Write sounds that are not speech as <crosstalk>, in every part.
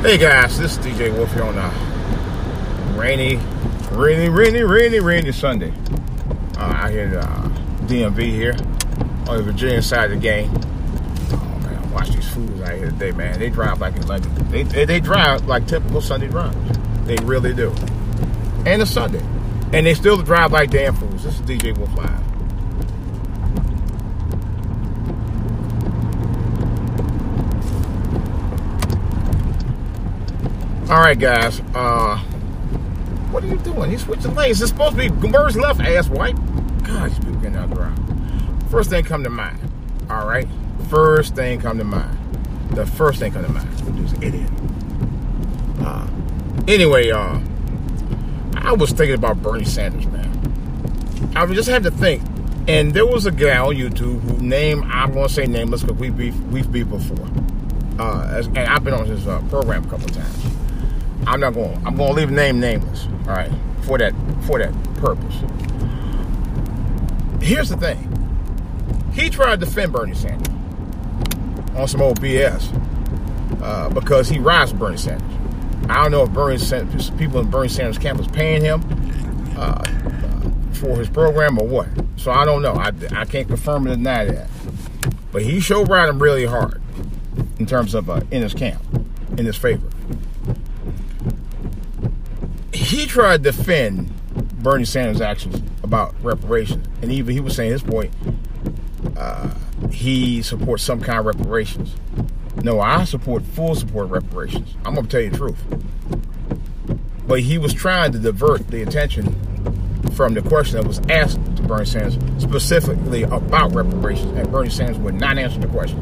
Hey guys, this is DJ Wolf here on a rainy, rainy, rainy, rainy, rainy Sunday. Uh, out here at uh, DMV here on the Virginia side of the game. Oh man, watch these fools out here today, man. They drive like like they they, they drive like typical Sunday drivers. They really do. And it's Sunday, and they still drive like damn fools. This is DJ Wolf Live. All right, guys. Uh, what are you doing? You switching lanes. It's supposed to be Murray's left, ass white. God, these people getting out the round. First thing come to mind. All right. First thing come to mind. The first thing come to mind. This idiot. Uh, anyway, uh, I was thinking about Bernie Sanders, man. I just had to think. And there was a guy on YouTube who name I'm to say nameless because we beef we've beef before. Uh, and I've been on his uh, program a couple times. I'm not going. I'm going to leave the name nameless. All right, for that for that purpose. Here's the thing. He tried to defend Bernie Sanders on some old BS uh, because he rides Bernie Sanders. I don't know if Bernie Sanders, people in Bernie Sanders camp was paying him uh, for his program or what. So I don't know. I, I can't confirm or deny that. But he showed riding really hard in terms of uh, in his camp, in his favor he tried to defend Bernie Sanders' actions about reparations, and even he was saying his point. Uh, he supports some kind of reparations. No, I support full support of reparations. I'm gonna tell you the truth. But he was trying to divert the attention from the question that was asked to Bernie Sanders specifically about reparations, and Bernie Sanders would not answer the question.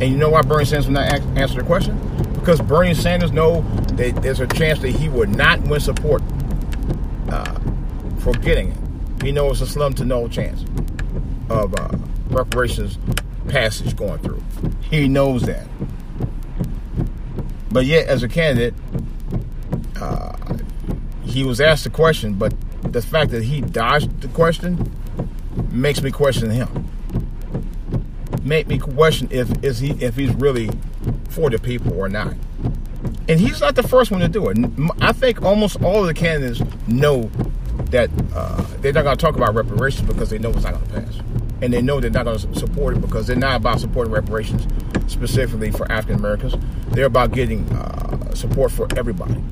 And you know why Bernie Sanders would not answer the question? Because Bernie Sanders know that there's a chance that he would not win support uh, for getting it. He knows it's a slim to no chance of uh, reparations passage going through. He knows that. But yet, as a candidate, uh, he was asked the question, but the fact that he dodged the question makes me question him. Make me question if is he if he's really for the people or not. And he's not the first one to do it. I think almost all of the candidates know that uh, they're not going to talk about reparations because they know it's not going to pass. And they know they're not going to support it because they're not about supporting reparations specifically for African Americans. They're about getting uh, support for everybody.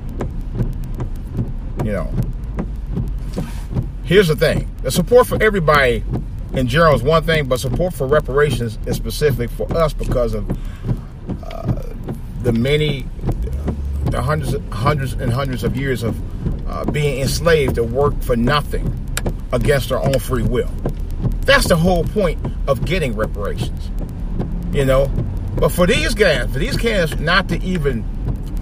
You know, here's the thing the support for everybody in general is one thing, but support for reparations is specific for us because of the many, the hundreds, hundreds and hundreds of years of uh, being enslaved to work for nothing against our own free will. That's the whole point of getting reparations, you know. But for these guys, for these guys not to even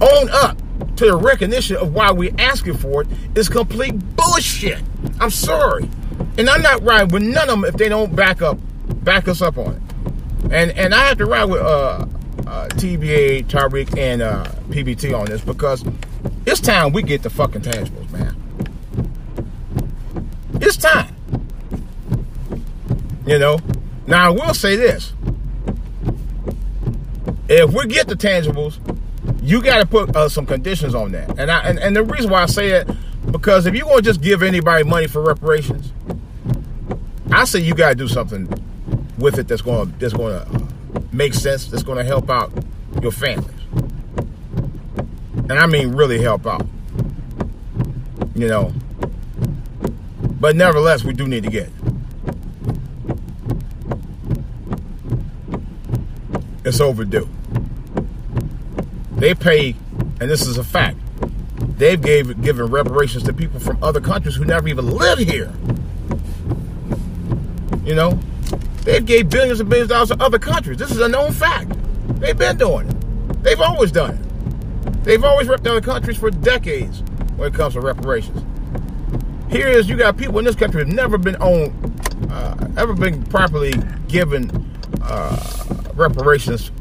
own up to the recognition of why we're asking for it is complete bullshit. I'm sorry, and I'm not riding with none of them if they don't back up, back us up on it. And and I have to ride with uh, uh, TBA, Tariq, and uh, PBT on this because it's time we get the fucking tangibles, man. It's time. You know. Now I will say this: if we get the tangibles, you got to put uh, some conditions on that. And I and, and the reason why I say it because if you're going to just give anybody money for reparations, I say you got to do something with it that's going to that's going to make sense, that's going to help out your families. And I mean really help out. You know. But nevertheless, we do need to get it. It's overdue. They pay, and this is a fact, they've gave, given reparations to people from other countries who never even live here. You know, They've gave billions and billions of dollars to other countries. This is a known fact. They've been doing it. They've always done it. They've always ripped other countries for decades when it comes to reparations. Here is you got people in this country have never been owned, uh, ever been properly given uh, reparations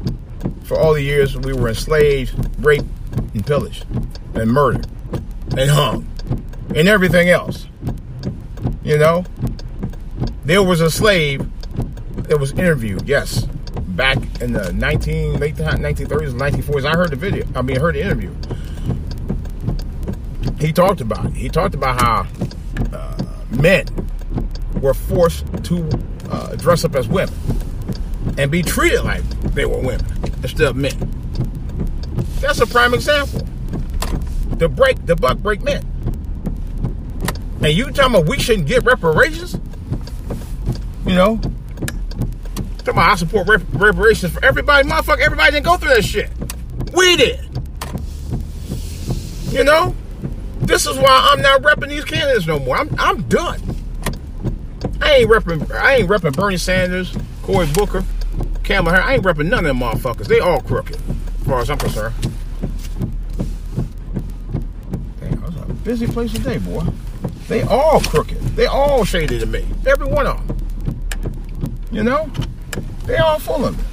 for all the years we were enslaved, raped, and pillaged, and murdered, and hung, and everything else. You know, there was a slave that was interviewed, yes, back in the 19 late 1930s, 1940s. I heard the video. I mean, I heard the interview. He talked about it. He talked about how uh, men were forced to uh, dress up as women and be treated like they were women instead of men. That's a prime example. The break, the buck break men. And you talking about we shouldn't get reparations? You know, talking about I support rep- reparations for everybody. Motherfucker, everybody didn't go through that shit. We did. You know, this is why I'm not repping these candidates no more. I'm I'm done. I ain't repping I ain't repping Bernie Sanders, Cory Booker, Kamala Harris. I ain't repping none of them motherfuckers. They all crooked, as far as I'm concerned. Damn, that was a busy place today, boy. They all crooked. They all shaded to me. Every one of them. You know? They all full of it.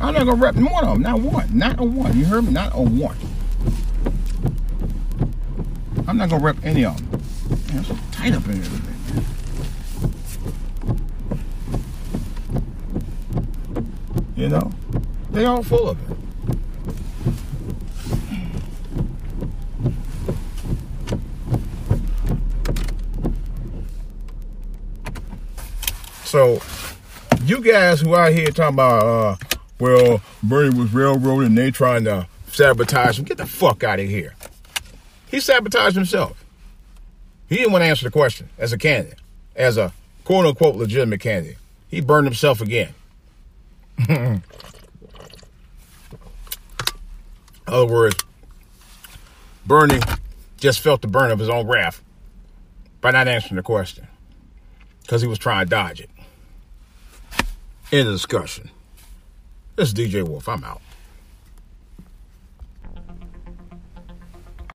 I'm not gonna rep one of them. Not one. Not a one. You heard me? Not a one. I'm not gonna rep any of them. Man, it's so tight up in here today. You know? They all full of it. So, you guys who out here talking about, uh, well, Bernie was railroaded and they trying to sabotage him, get the fuck out of here. He sabotaged himself. He didn't want to answer the question as a candidate, as a quote unquote legitimate candidate. He burned himself again. <laughs> In other words, Bernie just felt the burn of his own wrath by not answering the question because he was trying to dodge it. End of discussion. This is DJ Wolf. I'm out.